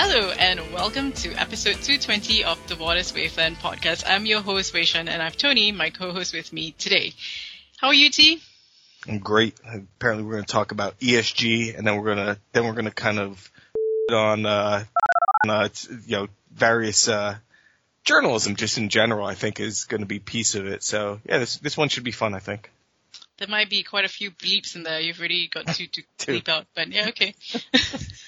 Hello and welcome to episode 220 of the Waters Wavelength podcast. I'm your host Wei-Shen and I have Tony, my co-host with me today. How are you, T? I'm great. Apparently we're going to talk about ESG and then we're going to, then we're going to kind of on, uh, on, uh, you know, various, uh, journalism just in general, I think is going to be piece of it. So yeah, this, this one should be fun, I think. There might be quite a few bleeps in there. You've already got two to bleep out, but yeah, okay.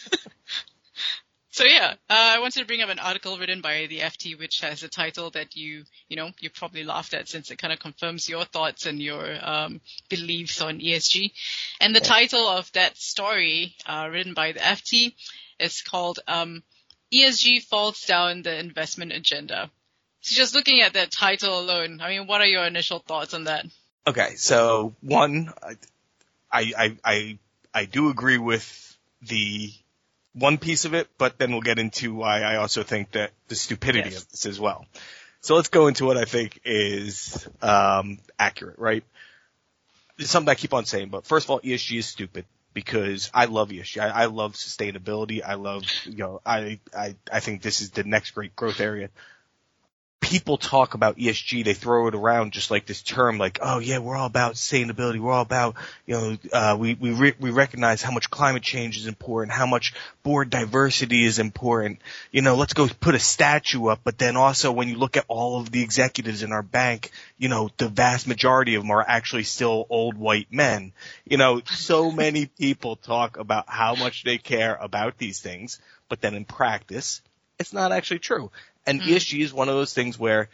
So yeah, uh, I wanted to bring up an article written by the FT, which has a title that you, you know, you probably laughed at since it kind of confirms your thoughts and your um, beliefs on ESG. And the title of that story, uh, written by the FT, is called um, "ESG Falls Down the Investment Agenda." So just looking at that title alone, I mean, what are your initial thoughts on that? Okay, so one, I I I I do agree with the one piece of it, but then we'll get into why I also think that the stupidity yes. of this as well. So let's go into what I think is um, accurate, right? It's something I keep on saying, but first of all, ESG is stupid because I love ESG. I, I love sustainability. I love, you know, I, I, I think this is the next great growth area people talk about ESG, they throw it around just like this term, like, oh yeah, we're all about sustainability. We're all about, you know, uh, we, we, re- we recognize how much climate change is important, how much board diversity is important. You know, let's go put a statue up. But then also when you look at all of the executives in our bank, you know, the vast majority of them are actually still old white men. You know, so many people talk about how much they care about these things, but then in practice, it's not actually true. And mm. ESG is one of those things where,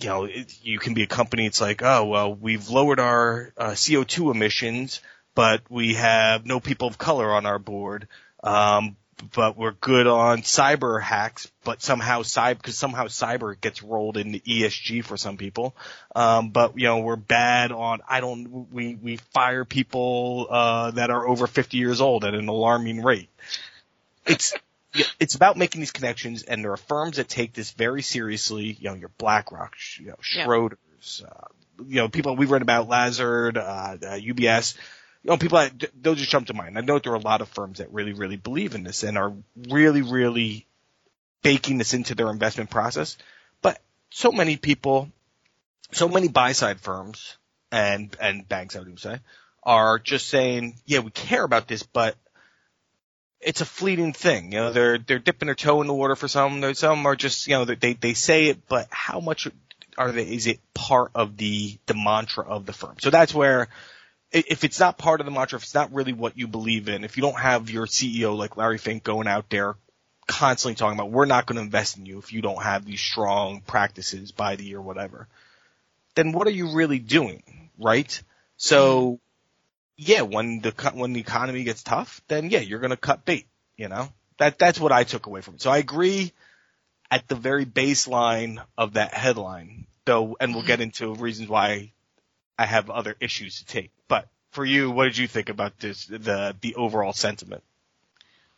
you know, it, you can be a company. It's like, oh well, we've lowered our uh, CO2 emissions, but we have no people of color on our board. Um, but we're good on cyber hacks, but somehow cyber, because somehow cyber gets rolled into ESG for some people. Um, but you know, we're bad on, I don't, we, we fire people, uh, that are over 50 years old at an alarming rate. It's, it's about making these connections, and there are firms that take this very seriously. You know, your BlackRock, you know, Schroders, yeah. uh, you know, people we've read about, Lazard, uh, uh, UBS. You know, people that they'll just jump to mind. I know there are a lot of firms that really, really believe in this and are really, really baking this into their investment process. But so many people, so many buy side firms and and banks, I would say, are just saying, yeah, we care about this, but it's a fleeting thing. You know, they're they're dipping their toe in the water for some. Some are just you know they they say it, but how much are they? Is it part of the the mantra of the firm? So that's where. If it's not part of the mantra, if it's not really what you believe in, if you don't have your CEO like Larry Fink going out there constantly talking about we're not going to invest in you if you don't have these strong practices by the year, or whatever, then what are you really doing, right? So yeah, when the when the economy gets tough, then yeah, you're going to cut bait. You know that that's what I took away from it. So I agree at the very baseline of that headline, though, and we'll get into reasons why I have other issues to take. But for you, what did you think about this the the overall sentiment?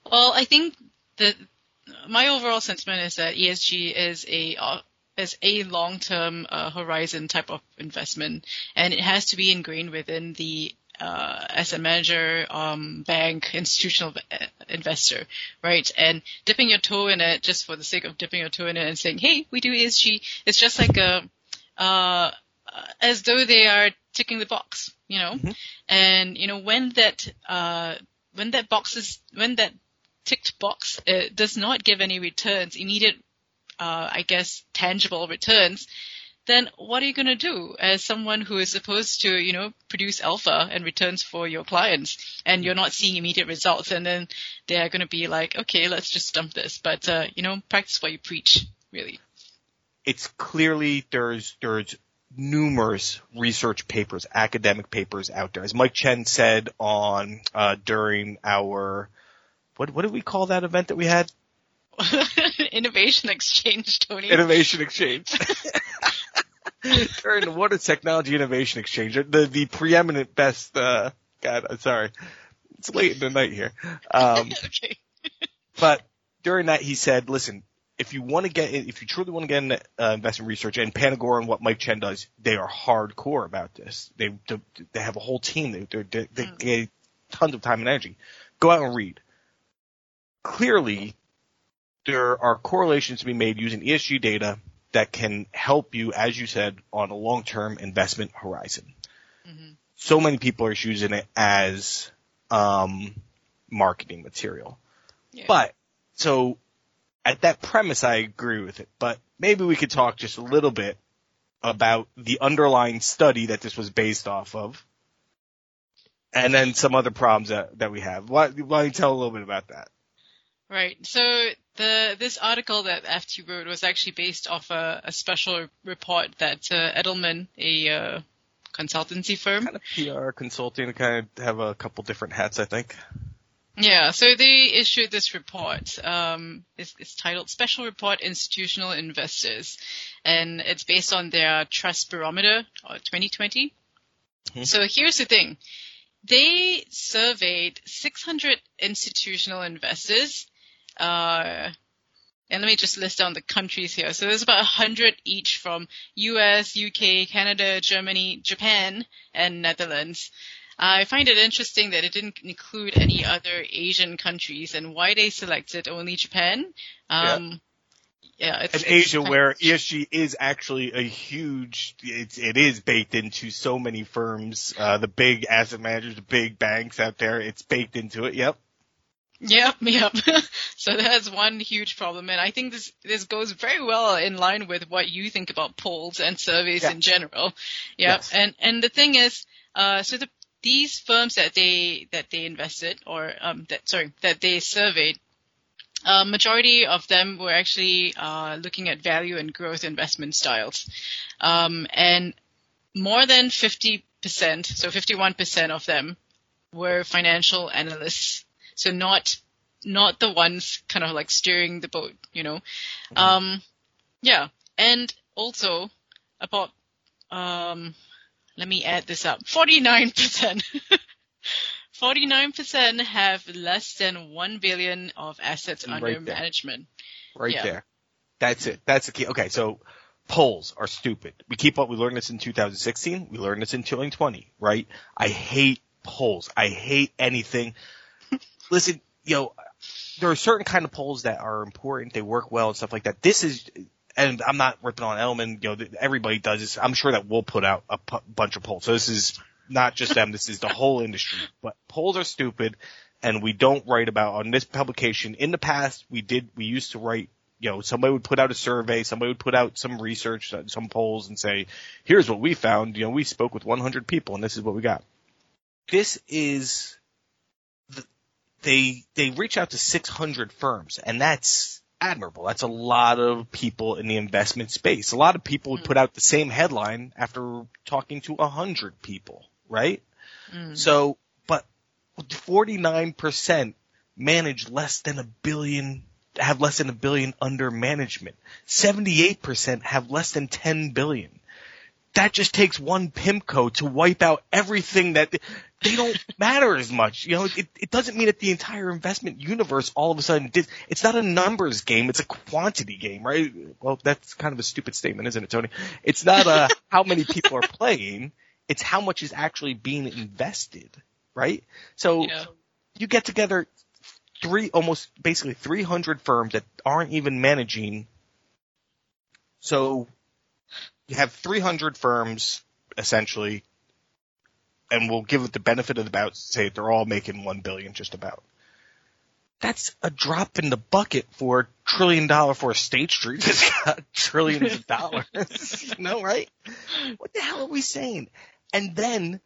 Well, I think that my overall sentiment is that ESG is a uh, is a long-term uh, horizon type of investment, and it has to be ingrained within the uh, as a manager, um, bank, institutional uh, investor, right? And dipping your toe in it just for the sake of dipping your toe in it and saying, "Hey, we do ESG." It's just like a, uh, as though they are ticking the box, you know. Mm-hmm. And you know when that uh, when that box is when that ticked box does not give any returns, immediate, uh, I guess, tangible returns then what are you going to do as someone who is supposed to, you know, produce alpha and returns for your clients and you're not seeing immediate results and then they're going to be like, okay, let's just dump this. But, uh, you know, practice what you preach, really. It's clearly there's, there's numerous research papers, academic papers out there. As Mike Chen said on, uh, during our, what, what did we call that event that we had? Innovation exchange, Tony. Innovation exchange. during the Water Technology Innovation Exchange, the the preeminent best. Uh, God, I'm sorry, it's late in the night here. Um, okay. but during that, he said, "Listen, if you want to get, if you truly want to get into uh, investment research, and Panagora and what Mike Chen does, they are hardcore about this. They they have a whole team. They they they, they mm. get tons of time and energy. Go out and read. Clearly, there are correlations to be made using ESG data that can help you, as you said, on a long-term investment horizon. Mm-hmm. So many people are using it as um, marketing material. Yeah. But so at that premise, I agree with it. But maybe we could talk just a little bit about the underlying study that this was based off of, and then some other problems that, that we have. Why, why don't you tell a little bit about that? Right. So the this article that FT wrote was actually based off a, a special report that uh, Edelman, a uh, consultancy firm, kind of PR consulting, kind of have a couple different hats, I think. Yeah, so they issued this report. Um, it's, it's, titled Special Report Institutional Investors, and it's based on their Trust Barometer 2020. Mm-hmm. So here's the thing. They surveyed 600 institutional investors uh, and let me just list down the countries here. So there's about 100 each from US, UK, Canada, Germany, Japan, and Netherlands. I find it interesting that it didn't include any other Asian countries and why they selected only Japan. Um, yeah. yeah it's, and Asia, where ESG is actually a huge, it's, it is baked into so many firms, uh, the big asset managers, the big banks out there, it's baked into it. Yep. Yep, yep. so that's one huge problem, and I think this this goes very well in line with what you think about polls and surveys yeah. in general. Yep. Yes. And and the thing is, uh, so the these firms that they that they invested or um that sorry that they surveyed, uh, majority of them were actually uh, looking at value and growth investment styles, um, and more than fifty percent, so fifty one percent of them were financial analysts so not not the ones kind of like steering the boat, you know. Mm-hmm. Um, yeah, and also about um, let me add this up. Forty nine percent. 49% have less than 1 billion of assets right under there. management. Right yeah. there. That's it. That's the key. Okay, so polls are stupid. We keep up, we learned this in 2016, we learned this in 2020, right? I hate polls. I hate anything listen, you know, there are certain kind of polls that are important. They work well and stuff like that. This is, and I'm not ripping on Edelman. You know, everybody does this. I'm sure that we'll put out a p- bunch of polls. So this is not just them. This is the whole industry. But polls are stupid, and we don't write about on this publication. In the past, we did. We used to write. You know, somebody would put out a survey, somebody would put out some research, uh, some polls, and say, "Here's what we found." You know, we spoke with 100 people, and this is what we got. This is they they reach out to 600 firms, and that's admirable. That's a lot of people in the investment space. A lot of people would put out the same headline after talking to 100 people, right? Mm. So, but 49% manage less than a billion have less than a billion under management. 78% have less than 10 billion that just takes one PIMCO to wipe out everything that they don't matter as much. You know, it, it doesn't mean that the entire investment universe all of a sudden did. It's not a numbers game. It's a quantity game, right? Well, that's kind of a stupid statement, isn't it, Tony? It's not uh, how many people are playing. It's how much is actually being invested, right? So yeah. you get together three, almost basically 300 firms that aren't even managing. So you have 300 firms essentially, and we'll give it the benefit of the doubt, say they're all making one billion just about. That's a drop in the bucket for a trillion dollar for a State Street that's got trillions of dollars. you know, right? What the hell are we saying? And then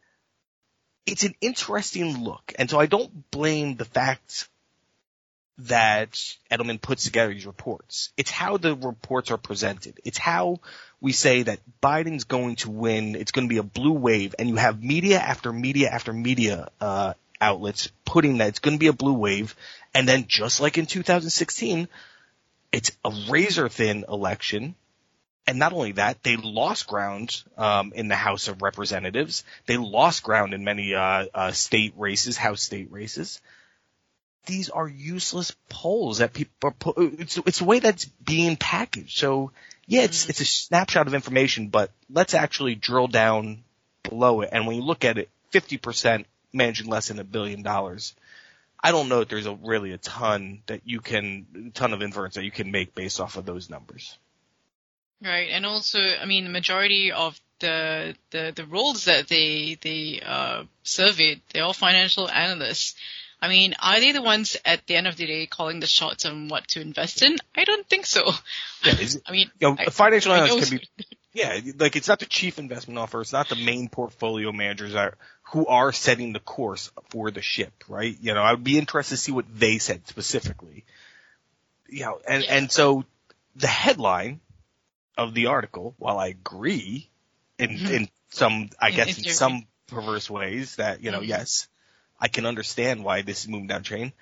it's an interesting look. And so I don't blame the fact that Edelman puts together these reports. It's how the reports are presented. It's how we say that Biden's going to win. It's going to be a blue wave, and you have media after media after media uh, outlets putting that it's going to be a blue wave, and then just like in 2016, it's a razor thin election. And not only that, they lost ground um, in the House of Representatives. They lost ground in many uh, uh, state races, House state races these are useless polls that people are put, it's, it's the way that's being packaged. So yeah, it's, mm. it's a snapshot of information, but let's actually drill down below it. And when you look at it, 50% managing less than a billion dollars. I don't know that there's a really a ton that you can, ton of inference that you can make based off of those numbers. Right, and also, I mean, the majority of the the the roles that they they uh, surveyed, they're all financial analysts. I mean, are they the ones at the end of the day calling the shots on what to invest in? I don't think so. Yeah, it, I mean, you know, I, financial analyst can be, yeah, like it's not the chief investment officer, it's not the main portfolio managers are, who are setting the course for the ship, right? You know, I would be interested to see what they said specifically. You know, and, Yeah. and so the headline of the article, while I agree in, Mhm. in some, I guess in some perverse ways that, you know, Mhm. yes, I can understand why this is moving down train.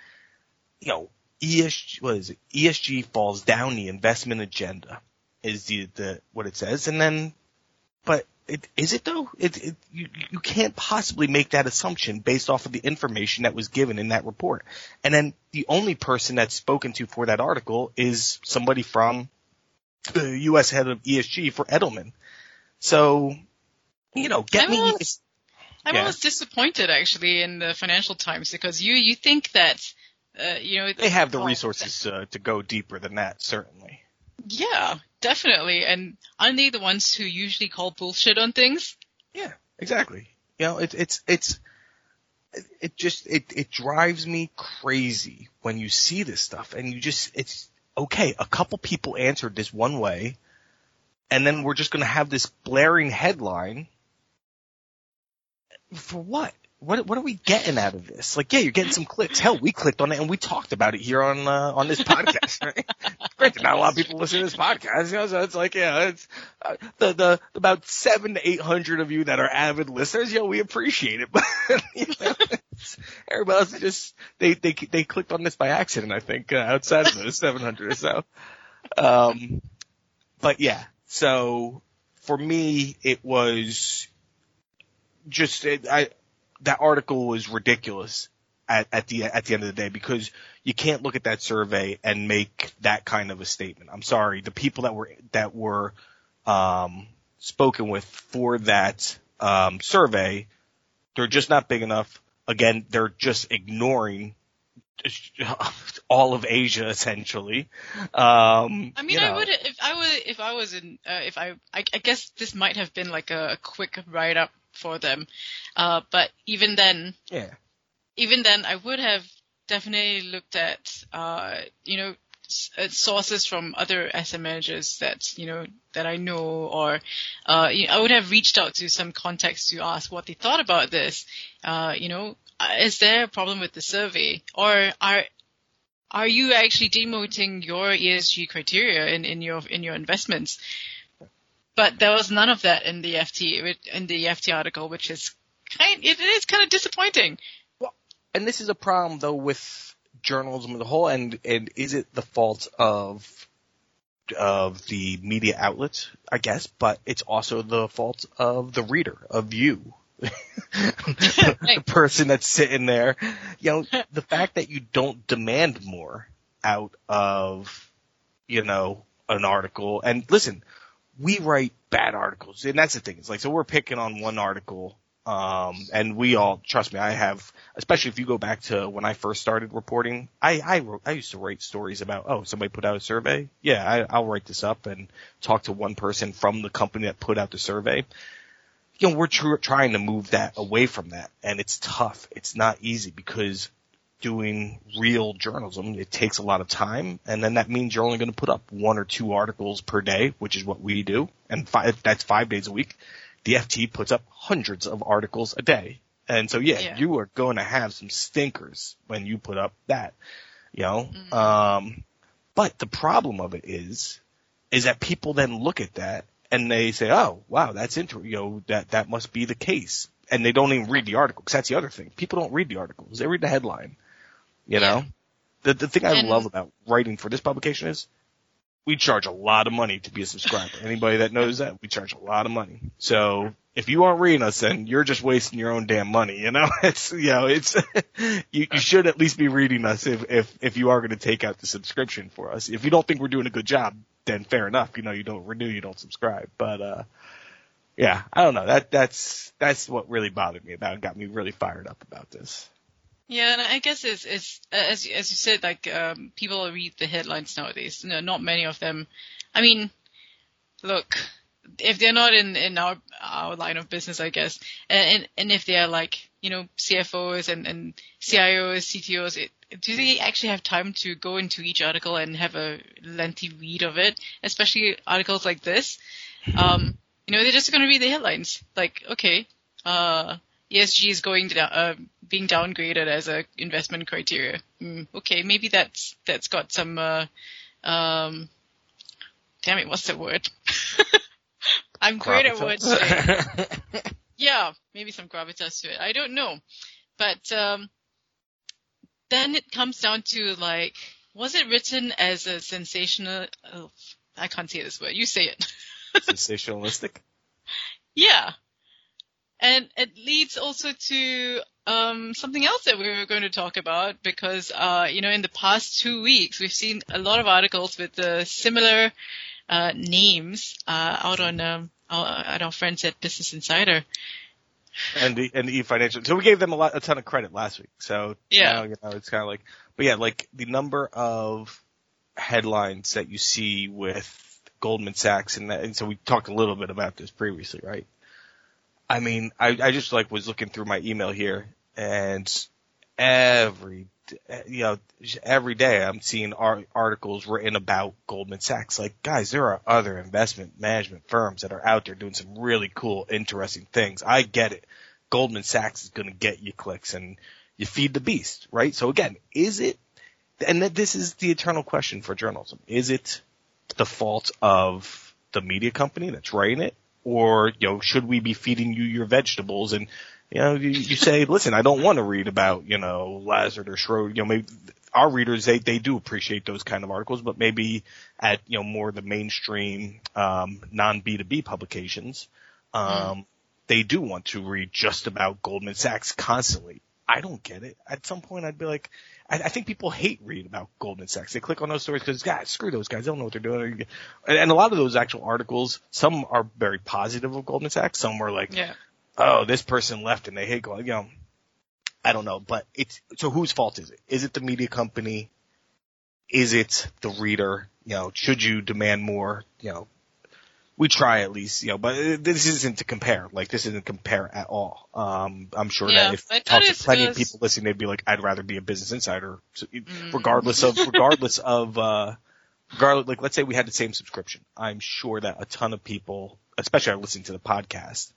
You know, ESG, what is it? ESG falls down the investment agenda is the, the, what it says. And then, but it, is it though? It, it, you, you can't possibly make that assumption based off of the information that was given in that report. And then the only person that's spoken to for that article is somebody from the U.S. head of ESG for Edelman. So, you know, get I'm me. I'm Yeah. almost disappointed actually in the Financial Times because you you think that uh, you know They have the resources uh, to go deeper than that, certainly. Yeah, definitely. And aren't they the ones who usually call bullshit on things? Yeah, exactly. You know, it's it's it's it- it just it it drives me crazy when you see this stuff and you just it's okay. A couple people answered this one way, and then we're just going to have this blaring headline for what? What what are we getting out of this? Like, yeah, you're getting some clicks. Hell, we clicked on it and we talked about it here on uh, on this podcast. Right? Granted, not a lot of people listen to this podcast, you know, so it's like, yeah, it's uh, the the about seven to eight hundred of you that are avid listeners. You know, we appreciate it, but you know, everybody else just they they they clicked on this by accident. I think uh, outside of those seven hundred or so. Um, but yeah, so for me, it was just it, I that article was ridiculous at, at the at the end of the day because you can't look at that survey and make that kind of a statement. I'm sorry, the people that were that were um, spoken with for that um, survey, they're just not big enough. Again, they're just ignoring all of Asia essentially. Um, I mean, you I would if I was if I was in uh, if I, I I guess this might have been like a, a quick write up for them, uh, but even then, yeah. even then, I would have definitely looked at uh, you know s- uh, sources from other asset managers that you know that I know, or uh, I would have reached out to some contacts to ask what they thought about this. Uh, you know, uh, is there a problem with the survey, or are are you actually demoting your ESG criteria in, in your in your investments? But there was none of that in the FT in the FT article, which is kind it is kind of disappointing. and this is a problem though with journalism as a whole and and is it the fault of of the media outlets? I guess but it's also the fault of the reader of you. The person that's sitting there. You know the fact that you don't demand more out of you know an article and listen we write bad articles and that's the thing it's like so we're picking on one article um, and we all, trust me, I have, especially if you go back to when I first started reporting, I, I wrote, I used to write stories about, oh, somebody put out a survey. Yeah, I, I'll write this up and talk to one person from the company that put out the survey. You know, we're tr- trying to move that away from that and it's tough. It's not easy because doing real journalism, it takes a lot of time and then that means you're only going to put up one or two articles per day, which is what we do. And five, that's five days a week the FT puts up hundreds of articles a day. And so yeah, Yeah. you are going to have some stinkers when you put up that, you know? Mhm. Um, but the problem of it is, is that people then look at that and they say, oh, wow, that's interesting, you know, that, that must be the case. And they don't even read the article, cause that's the other thing. People don't read the articles. They read the headline, you Yeah. know? The, the thing I And- love about writing for this publication is we charge a lot of money to be a subscriber. Anybody that knows that, we charge a lot of money. So if you aren't reading us, then you're just wasting your own damn money. You know, it's you know, it's you, you should at least be reading us if if if you are going to take out the subscription for us. If you don't think we're doing a good job, then fair enough. You know, you don't renew, you don't subscribe. But uh, yeah, I don't know. That that's that's what really bothered me about and got me really fired up about this. Yeah, and I guess it's it's as as you said, like um, people read the headlines nowadays. No, not many of them. I mean, look, if they're not in in our our line of business, I guess, and and if they're like you know CFOs and and CIOs, CTOs, it, do they actually have time to go into each article and have a lengthy read of it, especially articles like this? Um, you know, they're just going to read the headlines. Like, okay, uh, ESG is going down, uh, being downgraded as a investment criteria. Mm, okay, maybe that's that's got some. Uh, um, damn it, what's the word? I'm great at words. yeah, maybe some gravitas to it. I don't know, but um, then it comes down to like, was it written as a sensational? Oh, I can't say this word. You say it. Sensationalistic. Yeah, and it leads also to um, something else that we were going to talk about because, uh, you know, in the past two weeks, we've seen a lot of articles with uh, similar uh, names uh, out on um, our, at our friends at Business Insider. And the and the financial. So we gave them a lot, a ton of credit last week. So yeah, now, you know, it's kind of like, but yeah, like the number of headlines that you see with Goldman Sachs and that, and so we talked a little bit about this previously, right? I mean, I, I just like was looking through my email here and every, you know, every day I'm seeing articles written about Goldman Sachs. Like, guys, there are other investment management firms that are out there doing some really cool, interesting things. I get it. Goldman Sachs is going to get you clicks and you feed the beast, right? So again, is it, and this is the eternal question for journalism. Is it the fault of the media company that's writing it? Or you know should we be feeding you your vegetables? And you know you, you say listen I don't want to read about you know Lazard or Schroeder. You know maybe our readers they they do appreciate those kind of articles but maybe at you know more the mainstream um, non B2B publications um, mm. they do want to read just about Goldman Sachs constantly. I don't get it. At some point I'd be like I, I think people hate reading about Goldman Sachs. They click on those stories because, guys, screw those guys. They don't know what they're doing. And, and a lot of those actual articles, some are very positive of Goldman Sachs. Some were like, yeah. oh, this person left and they hate Goldman. You know, I don't know, but it's, so whose fault is it? Is it the media company? Is it the reader? You know, should you demand more, you know, we try at least, you know, but this isn't to compare. Like this isn't compare at all. Um, I'm sure yeah, that if I talked to plenty of people listening, they'd be like, I'd rather be a business insider, so, mm. regardless of, regardless of, uh, regardless, like let's say we had the same subscription. I'm sure that a ton of people, especially listening to the podcast,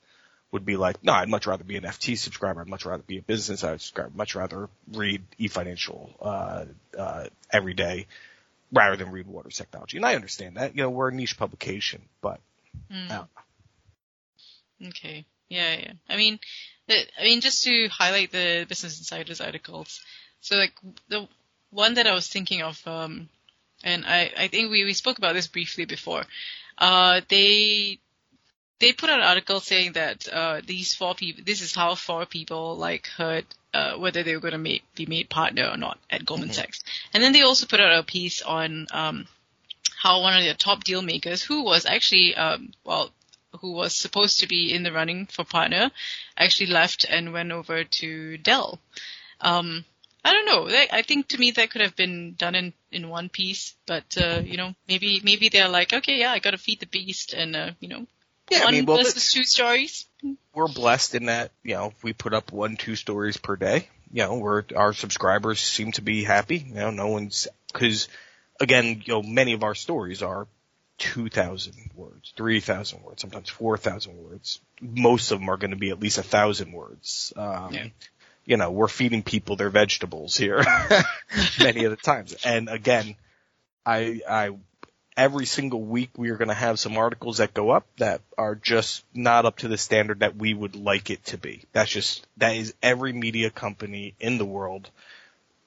would be like, no, I'd much rather be an FT subscriber. I'd much rather be a business insider subscriber. I'd much rather read eFinancial, uh, uh, every day rather than read Waters Technology. And I understand that, you know, we're a niche publication, but Mm. Okay. Yeah, yeah. I mean, the, I mean, just to highlight the Business Insider's articles. So like the one that I was thinking of, um, and I, I think we, we spoke about this briefly before. Uh, they, they put out an article saying that, uh, these four people, this is how four people like heard, uh, whether they were going to be made partner or not at Goldman mm-hmm. Sachs. And then they also put out a piece on, um, how one of their top deal makers, who was actually, um, well, who was supposed to be in the running for partner, actually left and went over to Dell. Um, I don't know. I think to me that could have been done in, in one piece, but uh, you know, maybe maybe they're like, okay, yeah, I got to feed the beast, and uh, you know, yeah, one I mean, well, versus two stories. We're blessed in that you know we put up one two stories per day. You know, we're our subscribers seem to be happy. You know, no one's because again, you know, many of our stories are 2,000 words, 3,000 words, sometimes 4,000 words. Most of them are going to be at least a thousand words. Um, yeah. You know, we're feeding people their vegetables here many of the times. And again, I, I, every single week we are going to have some articles that go up that are just not up to the standard that we would like it to be. That's just, that is every media company in the world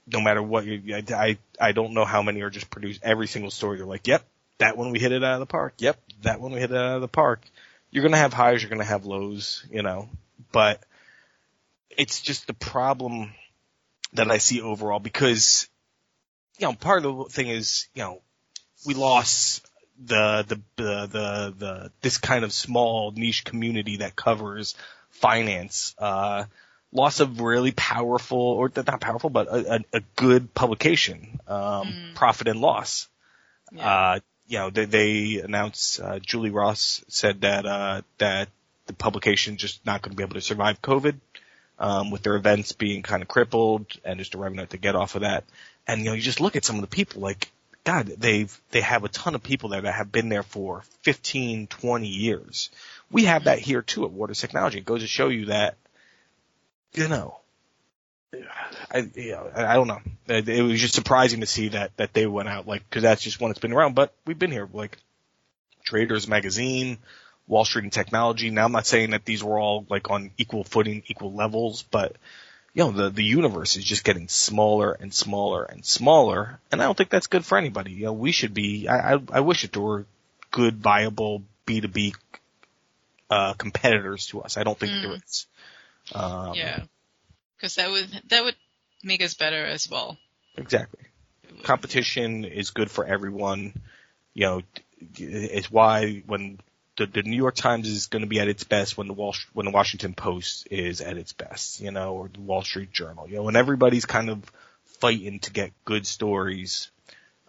no matter what you, I, I, don't know how many are just produced every single story. They're like, yep, that one we hit it out of the park. Yep, that one we hit it out of the park. You're to have highs, you're to have lows, you know, but it's just the problem that I see overall because, you know, part of the thing is, you know, we lost the, the, the, the, the, this kind of small niche community that covers finance, uh, loss of really powerful, or not powerful, but a, a, a good publication, um, Mm. profit and loss. Yeah. Uh, you know, they, they announced, uh, Julie Ross said that, uh, that the publication just not going to be able to survive COVID, um, with their events being kind of crippled and just the revenue to get off of that. And, you know, you just look at some of the people like, God, they've, they have a ton of people there that have been there for 15, 20 years. We have that here too at Waters Technology. It goes to show you that, you know, I, you know, I don't know. It, it was just surprising to see that, that they went out like, cause that's just one that's been around, but we've been here like Traders Magazine, Wall Street and Technology. Now I'm not saying that these were all like on equal footing, equal levels, but you know, the, the universe is just getting smaller and smaller and smaller. And I don't think that's good for anybody. You know, we should be, I, I, I wish that there were good, viable B2B, uh, competitors to us. I don't think Mm. there is. Um, yeah. Because that would that would make us better as well. Exactly. Competition is good for everyone. You know, it's why when the, the New York Times is going to be at its best when the Wall when the Washington Post is at its best, you know, or the Wall Street Journal, you know, when everybody's kind of fighting to get good stories,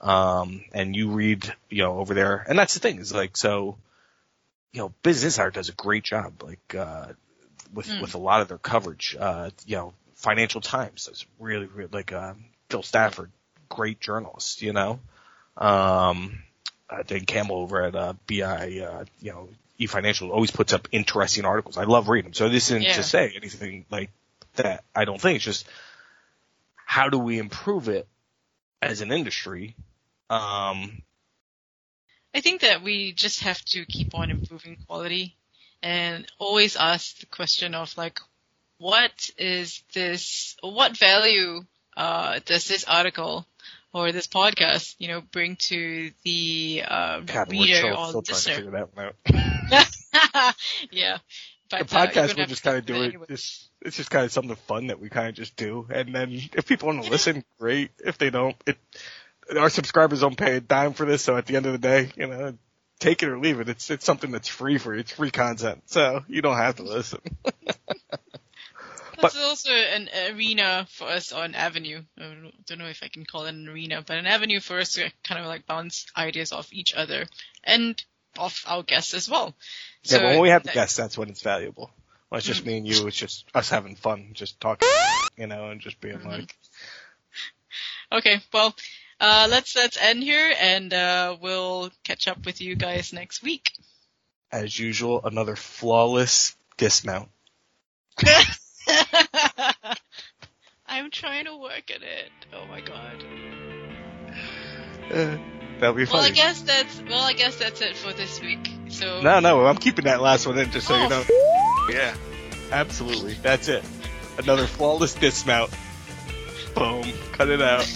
um, and you read, you know, over there, and that's the thing is like so, you know, Business Insider does a great job, like uh, with Mm. with a lot of their coverage. Uh, you know, Financial Times does really, really like um, Phil Stafford, great journalist, you know. Um, uh, Dakin Campbell over at uh, BI, uh, you know, E Financial always puts up interesting articles. I love reading them. So this isn't Yeah. to say anything like that. I don't think it's just how do we improve it as an industry? Um, I think that we just have to keep on improving quality and always ask the question of like, what is this, what value, uh, does this article or this podcast, you know, bring to the, uh, God, we're reader still, or still trying to listener? figure that out. yeah. the But, uh, you're podcast gonna we're just kind of do it doing anyway. this. It's just kind of something fun that we kind of just do, and then if people want to listen, great. If they don't, it our subscribers don't pay a dime for this, so at the end of the day, you know, take it or leave it. It's it's something that's free for you. It's free content, so you don't have to listen. That's also an arena for us on Avenue. I don't know if I can call it an arena, but an avenue for us to kind of like bounce ideas off each other and off our guests as well. yeah, but when we have that- guests, that's when it's valuable. When it's just me and you, it's just us having fun, just talking, you know, and just being Mhm. like, Okay, well, uh, let's let's end here, and uh, we'll catch up with you guys next week. as usual, another flawless dismount. I'm trying to work at it. Oh my god. Uh, that'll be fun. Well. I guess that's well, I guess that's it for this week. So No, no, I'm keeping that last one in just so you Oh. know. Yeah, absolutely. That's it. Another flawless dismount. Boom. Cut it out.